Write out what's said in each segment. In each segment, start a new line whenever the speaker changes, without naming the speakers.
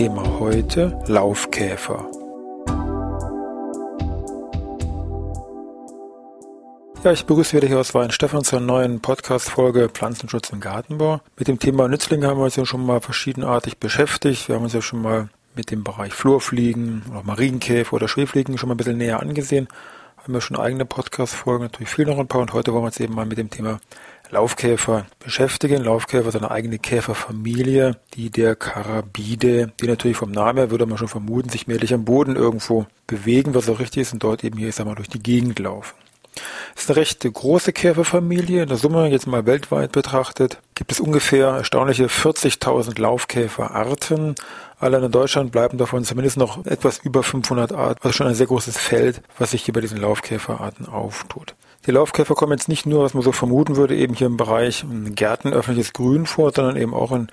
Thema heute Laufkäfer. Ja, ich begrüße wieder hier aus Weinstefan zur neuen Podcast-Folge Pflanzenschutz im Gartenbau. Mit dem Thema Nützlinge haben wir uns ja schon mal verschiedenartig beschäftigt. Wir haben uns ja schon mal mit dem Bereich Flurfliegen oder Marienkäfer oder Schwefliegen schon mal ein bisschen näher angesehen. Haben wir schon eigene Podcast-Folgen, natürlich viel noch ein paar und heute wollen wir uns eben mal mit dem Thema Laufkäfer beschäftigen. Laufkäfer ist eine eigene Käferfamilie, die der Karabide, die natürlich vom Namen her würde man schon vermuten, sich mehrlich am Boden irgendwo bewegen, was auch richtig ist, und dort eben hier, ich sag mal, durch die Gegend laufen. Es ist eine recht große Käferfamilie. In der Summe, jetzt mal weltweit betrachtet, gibt es ungefähr erstaunliche 40.000 Laufkäferarten. Allein in Deutschland bleiben davon zumindest noch etwas über 500 Arten, also schon ein sehr großes Feld, was sich hier bei diesen Laufkäferarten auftut. Die Laufkäfer kommen jetzt nicht nur, was man so vermuten würde, eben hier im Bereich Gärten, öffentliches Grün vor, sondern eben auch in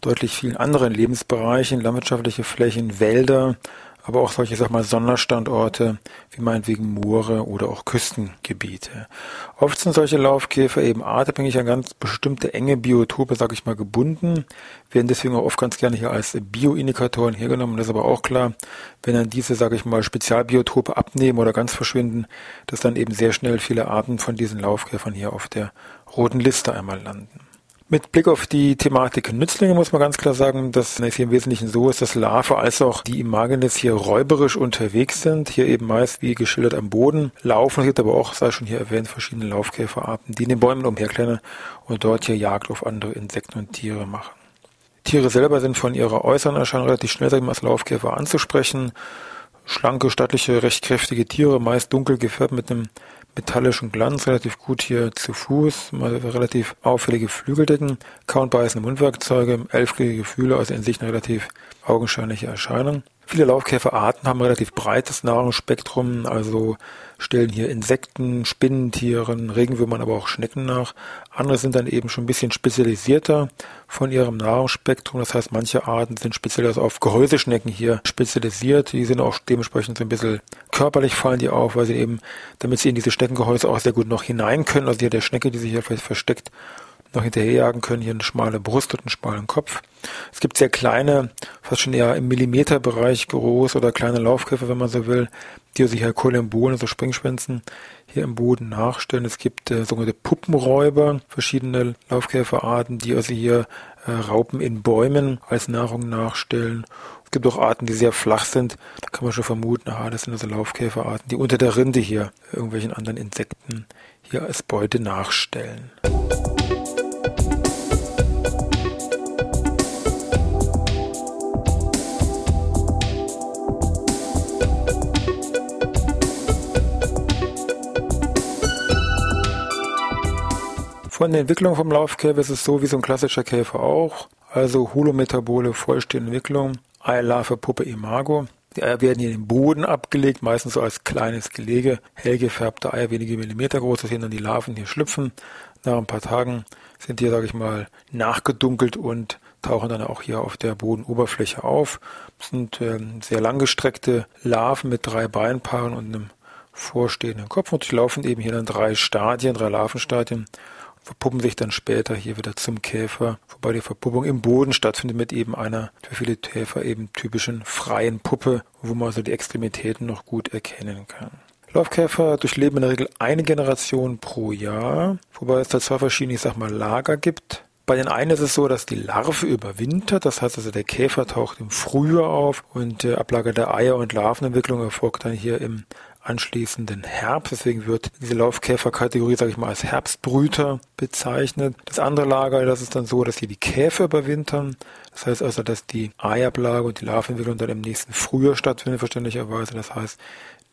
deutlich vielen anderen Lebensbereichen, landwirtschaftliche Flächen, Wälder, aber auch solche, sag mal, Sonderstandorte, wie meinetwegen Moore oder auch Küstengebiete. Oft sind solche Laufkäfer eben artabhängig an ganz bestimmte enge Biotope, sag ich mal, gebunden, werden deswegen auch oft ganz gerne hier als Bioindikatoren hergenommen. Das ist aber auch klar, wenn dann diese, sag ich mal, Spezialbiotope abnehmen oder ganz verschwinden, dass dann eben sehr schnell viele Arten von diesen Laufkäfern hier auf der roten Liste einmal landen. Mit Blick auf die Thematik Nützlinge muss man ganz klar sagen, dass es hier im Wesentlichen so ist, dass Larve als auch die Imagenes hier räuberisch unterwegs sind, hier eben meist wie geschildert am Boden laufen. Es gibt aber auch, sei schon hier erwähnt, verschiedene Laufkäferarten, die in den Bäumen umherklettern und dort hier Jagd auf andere Insekten und Tiere machen. Tiere selber sind von ihrer äußeren Erscheinung relativ schnell, sagen wir, als Laufkäfer anzusprechen. Schlanke, stattliche, recht kräftige Tiere, meist dunkel gefärbt mit einem metallischen Glanz, relativ gut hier zu Fuß, mal relativ auffällige Flügeldecken, kaum beißende Mundwerkzeuge, elfgliedrige Fühler, also in sich eine relativ augenscheinliche Erscheinung. Viele Laufkäferarten haben relativ breites Nahrungsspektrum, also stellen hier Insekten, Spinnentieren, Regenwürmern, aber auch Schnecken nach. Andere sind dann eben schon ein bisschen spezialisierter von ihrem Nahrungsspektrum. Das heißt, manche Arten sind speziell also auf Gehäuseschnecken hier spezialisiert. Die sind auch dementsprechend so ein bisschen körperlich fallen die auf, weil sie eben, damit sie in diese Schneckengehäuse auch sehr gut noch hinein können. Also hier der Schnecke, die sich hier vielleicht versteckt, noch hinterherjagen können. Hier eine schmale Brust und einen schmalen Kopf. Es gibt sehr kleine, fast schon eher im Millimeterbereich groß oder kleine Laufkäfer, wenn man so will, die sich halt Kolembolen, also Springschwänzen, hier im Boden nachstellen. Es gibt äh, sogenannte Puppenräuber, verschiedene Laufkäferarten, die also hier äh, Raupen in Bäumen als Nahrung nachstellen. Es gibt auch Arten, die sehr flach sind. Da kann man schon vermuten, aha, das sind also Laufkäferarten, die unter der Rinde hier irgendwelchen anderen Insekten hier als Beute nachstellen. Von der Entwicklung vom Laufkäfer ist es so wie so ein klassischer Käfer auch. Also holometabole vollständige Entwicklung, Eierlarve, Puppe, Imago. Die Eier werden hier in den Boden abgelegt, meistens so als kleines Gelege. Hell gefärbte Eier, wenige Millimeter groß, da sehen dann die Larven hier schlüpfen. Nach ein paar Tagen sind die, sage ich mal, nachgedunkelt und tauchen dann auch hier auf der Bodenoberfläche auf. Das sind ähm, sehr langgestreckte Larven mit drei Beinpaaren und einem vorstehenden Kopf und durchlaufen eben hier dann drei Stadien, drei Larvenstadien verpuppen sich dann später hier wieder zum Käfer, wobei die Verpuppung im Boden stattfindet mit eben einer für viele Käfer eben typischen freien Puppe, wo man also die Extremitäten noch gut erkennen kann. Laufkäfer durchleben in der Regel eine Generation pro Jahr, wobei es da zwei verschiedene, ich sag mal, Lager gibt. Bei den einen ist es so, dass die Larve überwintert, das heißt also der Käfer taucht im Frühjahr auf und der Ablage der Eier- und Larvenentwicklung erfolgt dann hier im anschließenden Herbst. Deswegen wird diese Laufkäferkategorie, sage ich mal, als Herbstbrüter bezeichnet. Das andere Lager, das ist dann so, dass hier die Käfer überwintern. Das heißt also, dass die Eiablage und die Larvenentwicklung dann im nächsten Frühjahr stattfindet, verständlicherweise. Das heißt,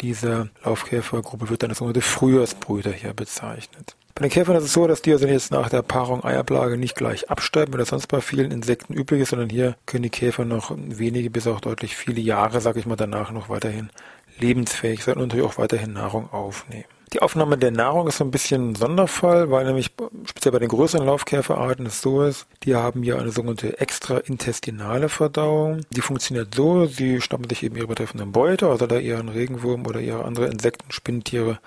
diese Laufkäfergruppe wird dann als sogenannte Frühjahrsbrüter hier bezeichnet. Bei den Käfern ist es so, dass die also jetzt nach der Paarung Eiablage nicht gleich absterben, wie das sonst bei vielen Insekten üblich ist, sondern hier können die Käfer noch wenige bis auch deutlich viele Jahre, sag ich mal, danach noch weiterhin lebensfähig sein und natürlich auch weiterhin Nahrung aufnehmen. Die Aufnahme der Nahrung ist so ein bisschen ein Sonderfall, weil nämlich speziell bei den größeren Laufkäferarten es so ist, die haben hier eine sogenannte extraintestinale Verdauung. Die funktioniert so, sie schnappen sich eben ihre betreffenden Beute, also da ihren Regenwurm oder ihre andere Insekten, Spinntiere,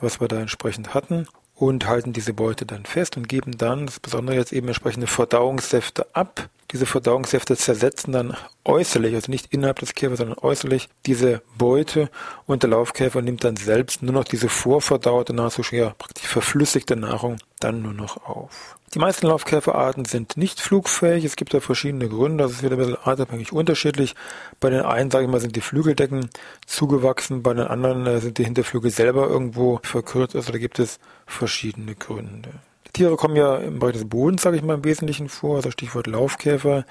was wir da entsprechend hatten und halten diese Beute dann fest und geben dann, das Besondere jetzt eben entsprechende Verdauungssäfte ab, diese Verdauungssäfte zersetzen dann äußerlich, also nicht innerhalb des Käfers, sondern äußerlich diese Beute und der Laufkäfer nimmt dann selbst nur noch diese vorverdauerte, nahezu ja, praktisch verflüssigte Nahrung dann nur noch auf. Die meisten Laufkäferarten sind nicht flugfähig. Es gibt da verschiedene Gründe. Das ist wieder ein bisschen artabhängig unterschiedlich. Bei den einen, sage ich mal, sind die Flügeldecken zugewachsen. Bei den anderen äh, sind die Hinterflügel selber irgendwo verkürzt. Also da gibt es verschiedene Gründe. Tiere kommen ja im Bereich des Bodens, sage ich mal, im Wesentlichen vor, also Stichwort Laufkäfer.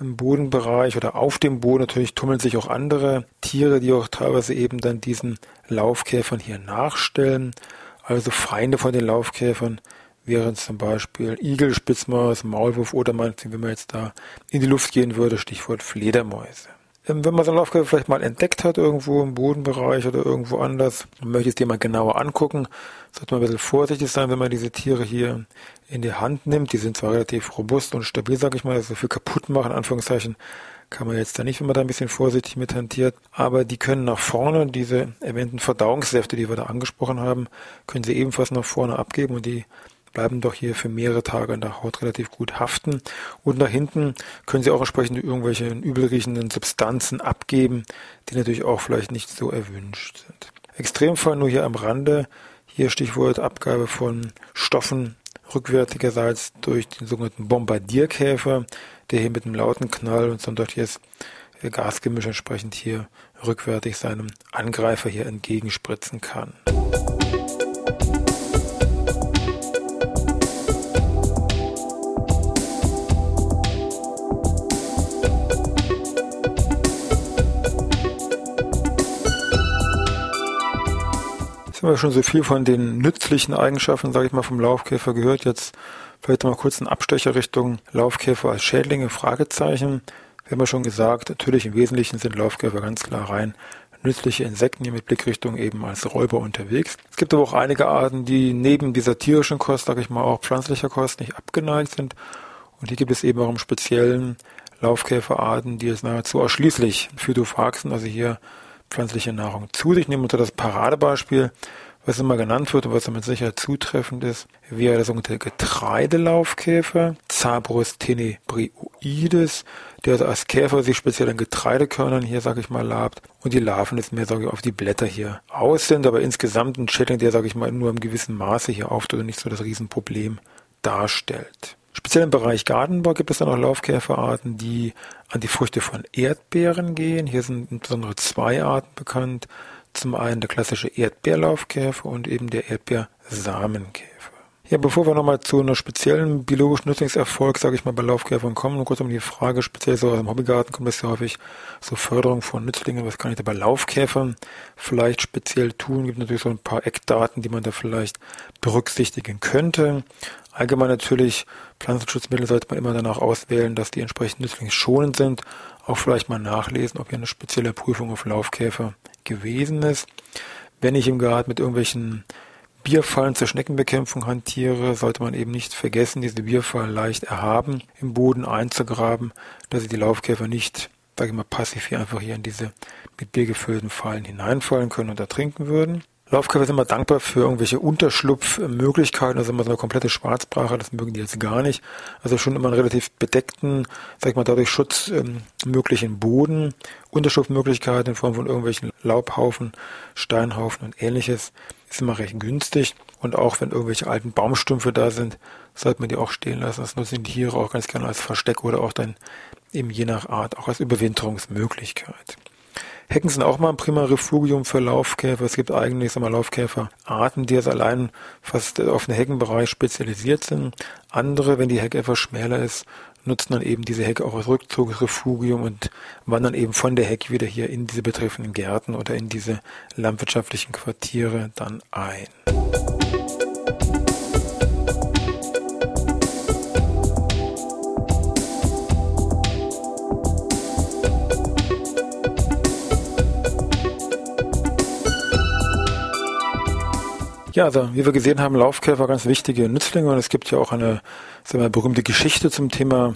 Im Bodenbereich oder auf dem Boden natürlich tummeln sich auch andere Tiere, die auch teilweise eben dann diesen Laufkäfern hier nachstellen. Also Feinde von den Laufkäfern wären zum Beispiel Igel, Spitzmaus, Maulwurf oder meinetwegen, wenn man jetzt da in die Luft gehen würde, Stichwort Fledermäuse. Ähm, wenn man so einen Laufkäfer vielleicht mal entdeckt hat, irgendwo im Bodenbereich oder irgendwo anders, und möchte es dir mal genauer angucken, sollte man ein bisschen vorsichtig sein, wenn man diese Tiere hier in die Hand nimmt. Die sind zwar relativ robust und stabil, sag ich mal, also viel kaputt machen, Anführungszeichen, kann man jetzt da nicht, wenn man da ein bisschen vorsichtig mit hantiert. Aber die können nach vorne, diese erwähnten Verdauungssäfte, die wir da angesprochen haben, können sie ebenfalls nach vorne abgeben und die bleiben doch hier für mehrere Tage in der Haut relativ gut haften. Und nach hinten können sie auch entsprechend irgendwelche übelriechenden Substanzen abgeben, die natürlich auch vielleicht nicht so erwünscht sind. Extremfall nur hier am Rande. Hier Stichwort Abgabe von Stoffen rückwärtigerseits durch den sogenannten Bombardierkäfer, der hier mit einem lauten Knall und so ein deutliches Gasgemisch entsprechend hier rückwärtig seinem Angreifer hier entgegenspritzen kann. Haben wir schon so viel von den nützlichen Eigenschaften, sage ich mal, vom Laufkäfer gehört. Jetzt vielleicht mal kurz einen Abstecher Richtung Laufkäfer als Schädlinge, Fragezeichen. Wir haben ja schon gesagt, natürlich im Wesentlichen sind Laufkäfer ganz klar rein nützliche Insekten, die mit Blickrichtung eben als Räuber unterwegs. Es gibt aber auch einige Arten, die neben dieser tierischen Kost, sage ich mal, auch pflanzlicher Kost nicht abgeneigt sind. Und hier gibt es eben auch im speziellen Laufkäferarten, die es nahezu ausschließlich Phytophaxen, also hier pflanzliche Nahrung zu sich nehmen. Und das Paradebeispiel, was immer genannt wird und was mit Sicherheit zutreffend ist, wäre der sogenannte Getreidelaufkäfer, Zabrus tenebrioides, der also als Käfer sich speziell an Getreidekörnern hier, sage ich mal, labt und die Larven jetzt mehr, sage ich, auf die Blätter hier aus sind, aber insgesamt ein Schädling, der, sage ich mal, nur im gewissen Maße hier auftritt und nicht so das Riesenproblem darstellt. Speziell im Bereich Gartenbau gibt es dann auch Laufkäferarten, die an die Früchte von Erdbeeren gehen. Hier sind insbesondere zwei Arten bekannt. Zum einen der klassische Erdbeerlaufkäfer und eben der Erdbeersamenkäfer. Ja, bevor wir nochmal zu einer speziellen biologischen Nutzungserfolg, sage ich mal, bei Laufkäfern kommen, und kurz um die Frage, speziell so aus dem Hobbygarten kommt es ja häufig so Förderung von Nützlingen, was kann ich da bei Laufkäfern vielleicht speziell tun? Gibt natürlich so ein paar Eckdaten, die man da vielleicht berücksichtigen könnte. Allgemein natürlich, Pflanzenschutzmittel sollte man immer danach auswählen, dass die entsprechend nützlingsschonend sind. Auch vielleicht mal nachlesen, ob hier eine spezielle Prüfung auf Laufkäfer gewesen ist. Wenn ich im Garten mit irgendwelchen Bierfallen zur Schneckenbekämpfung hantiere, sollte man eben nicht vergessen, diese Bierfallen leicht erhaben im Boden einzugraben, dass die Laufkäfer nicht, sage ich mal, passiv hier einfach hier in diese mit Bier gefüllten Fallen hineinfallen können und ertrinken würden. Laufkäfer sind immer dankbar für irgendwelche Unterschlupfmöglichkeiten, also immer so eine komplette Schwarzbrache, das mögen die jetzt gar nicht. Also schon immer einen relativ bedeckten, sag ich mal, dadurch schutzmöglichen ähm, Boden, Unterschlupfmöglichkeiten in Form von irgendwelchen Laubhaufen, Steinhaufen und ähnliches ist immer recht günstig. Und auch wenn irgendwelche alten Baumstümpfe da sind, sollte man die auch stehen lassen. Das nutzen die Tiere auch ganz gerne als Versteck oder auch dann eben je nach Art auch als Überwinterungsmöglichkeit. Hecken sind auch mal ein prima Refugium für Laufkäfer. Es gibt eigentlich, sag mal, Laufkäferarten, die jetzt allein fast auf den Heckenbereich spezialisiert sind. Andere, wenn die Hecke etwas schmäler ist, nutzen dann eben diese Hecke auch als Rückzugsrefugium und wandern eben von der Hecke wieder hier in diese betreffenden Gärten oder in diese landwirtschaftlichen Quartiere dann ein. Ja, also wie wir gesehen haben, Laufkäfer ganz wichtige Nützlinge und es gibt ja auch eine wir, berühmte Geschichte zum Thema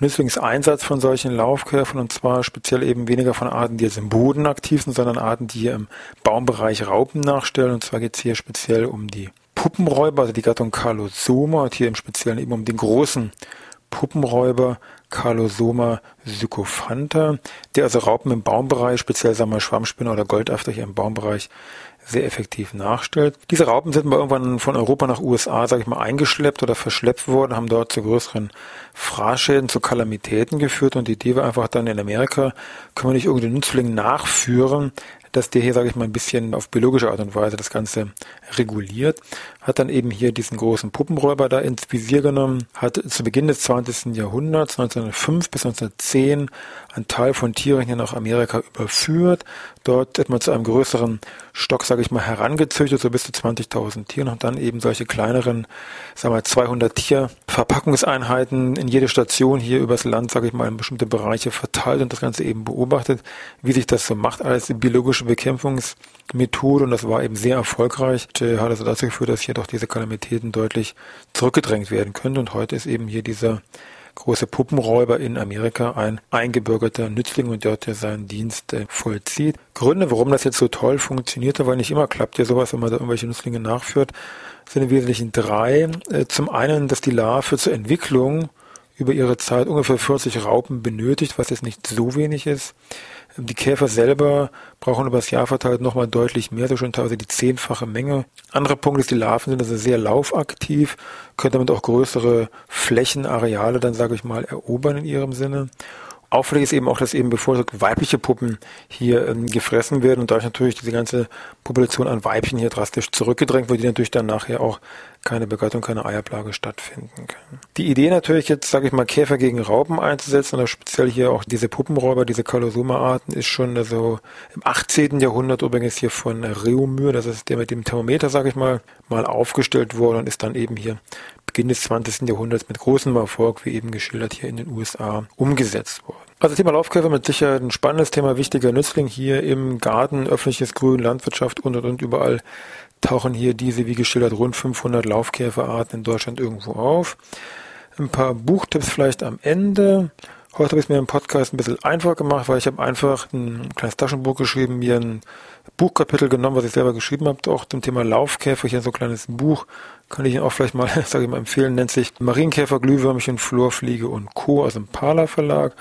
Nützlingseinsatz von solchen Laufkäfern und zwar speziell eben weniger von Arten, die jetzt im Boden aktiv sind, sondern Arten, die hier im Baumbereich Raupen nachstellen. Und zwar geht es hier speziell um die Puppenräuber, also die Gattung Carlosoma und hier im Speziellen eben um den großen Puppenräuber Carlosoma sycophanta, der also Raupen im Baumbereich, speziell sagen wir Schwammspinner oder Goldafter hier im Baumbereich sehr effektiv nachstellt. Diese Raupen sind mal irgendwann von Europa nach USA, sage ich mal, eingeschleppt oder verschleppt worden, haben dort zu größeren Fraßschäden, zu Kalamitäten geführt und die Idee war einfach dann in Amerika, können wir nicht irgendeinen Nützling nachführen, dass der hier, sage ich mal, ein bisschen auf biologische Art und Weise das Ganze reguliert, hat dann eben hier diesen großen Puppenräuber da ins Visier genommen, hat zu Beginn des 20. Jahrhunderts, 1905 bis 1910, einen Teil von Tieren hier nach Amerika überführt, dort etwa zu einem größeren Stock, sage ich mal, herangezüchtet, so bis zu 20.000 Tieren und dann eben solche kleineren, sagen wir 200 Tierverpackungseinheiten in jede Station hier übers Land, sage ich mal, in bestimmte Bereiche verteilt und das Ganze eben beobachtet, wie sich das so macht als biologische Bekämpfungsmethode und das war eben sehr erfolgreich. Hat also dazu geführt, dass hier doch diese Kalamitäten deutlich zurückgedrängt werden können und heute ist eben hier dieser große Puppenräuber in Amerika ein eingebürgerter Nützling und dort seinen Dienst äh, vollzieht. Gründe, warum das jetzt so toll funktionierte, weil nicht immer klappt ja sowas, wenn man da irgendwelche Nützlinge nachführt, sind im Wesentlichen drei. Äh, zum einen, dass die Larve zur Entwicklung über ihre Zeit ungefähr 40 Raupen benötigt, was jetzt nicht so wenig ist. Die Käfer selber brauchen über das Jahr verteilt nochmal deutlich mehr, so schon teilweise die zehnfache Menge. Anderer Punkt ist, die Larven sind also sehr laufaktiv, können damit auch größere Flächenareale dann, sage ich mal, erobern in ihrem Sinne. Auffällig ist eben auch, dass eben bevorzugt weibliche Puppen hier ähm, gefressen werden und dadurch natürlich diese ganze Population an Weibchen hier drastisch zurückgedrängt wird, die natürlich dann nachher auch keine Begattung, keine Eierplage stattfinden kann. Die Idee natürlich jetzt, sage ich mal, Käfer gegen Raupen einzusetzen oder speziell hier auch diese Puppenräuber, diese Kalosoma-Arten, ist schon also im 18. Jahrhundert übrigens hier von Reumür, das ist der mit dem Thermometer, sage ich mal, mal aufgestellt worden und ist dann eben hier Beginn des 20. Jahrhunderts mit großem Erfolg, wie eben geschildert, hier in den USA umgesetzt worden. Also Thema Laufkäfer mit Sicherheit ein spannendes Thema, wichtiger Nützling hier im Garten, öffentliches Grün, Landwirtschaft und und und überall tauchen hier diese, wie geschildert, rund 500 Laufkäferarten in Deutschland irgendwo auf. Ein paar Buchtipps vielleicht am Ende. Heute habe ich es mir im Podcast ein bisschen einfach gemacht, weil ich habe einfach ein kleines Taschenbuch geschrieben, mir ein Buchkapitel genommen, was ich selber geschrieben habe, auch zum Thema Laufkäfer. Hier so ein kleines Buch, kann ich Ihnen auch vielleicht mal, sage ich mal, empfehlen, nennt sich Marienkäfer, Glühwürmchen, Flurfliege und Co. aus dem Pala Verlag.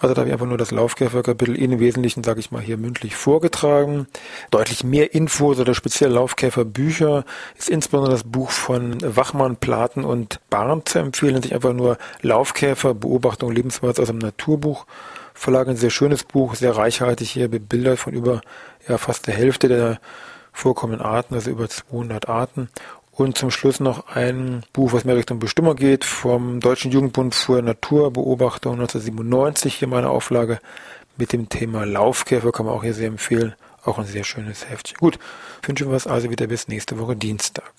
Also da habe ich einfach nur das Laufkäferkapitel in Wesentlichen, sage ich mal, hier mündlich vorgetragen. Deutlich mehr Infos oder speziell Laufkäferbücher ist insbesondere das Buch von Wachmann, Platen und Barn zu empfehlen. Sich einfach nur Laufkäfer, Beobachtung, Lebensweise aus dem Naturbuch. Verlag ein sehr schönes Buch, sehr reichhaltig hier bebildert von über ja, fast der Hälfte der vorkommenden Arten, also über 200 Arten. Und zum Schluss noch ein Buch, was mehr Richtung Bestimmer geht, vom Deutschen Jugendbund für Naturbeobachtung 1997, hier meine Auflage mit dem Thema Laufkäfer, kann man auch hier sehr empfehlen. Auch ein sehr schönes Heftchen. Gut, wünsche was also wieder bis nächste Woche Dienstag.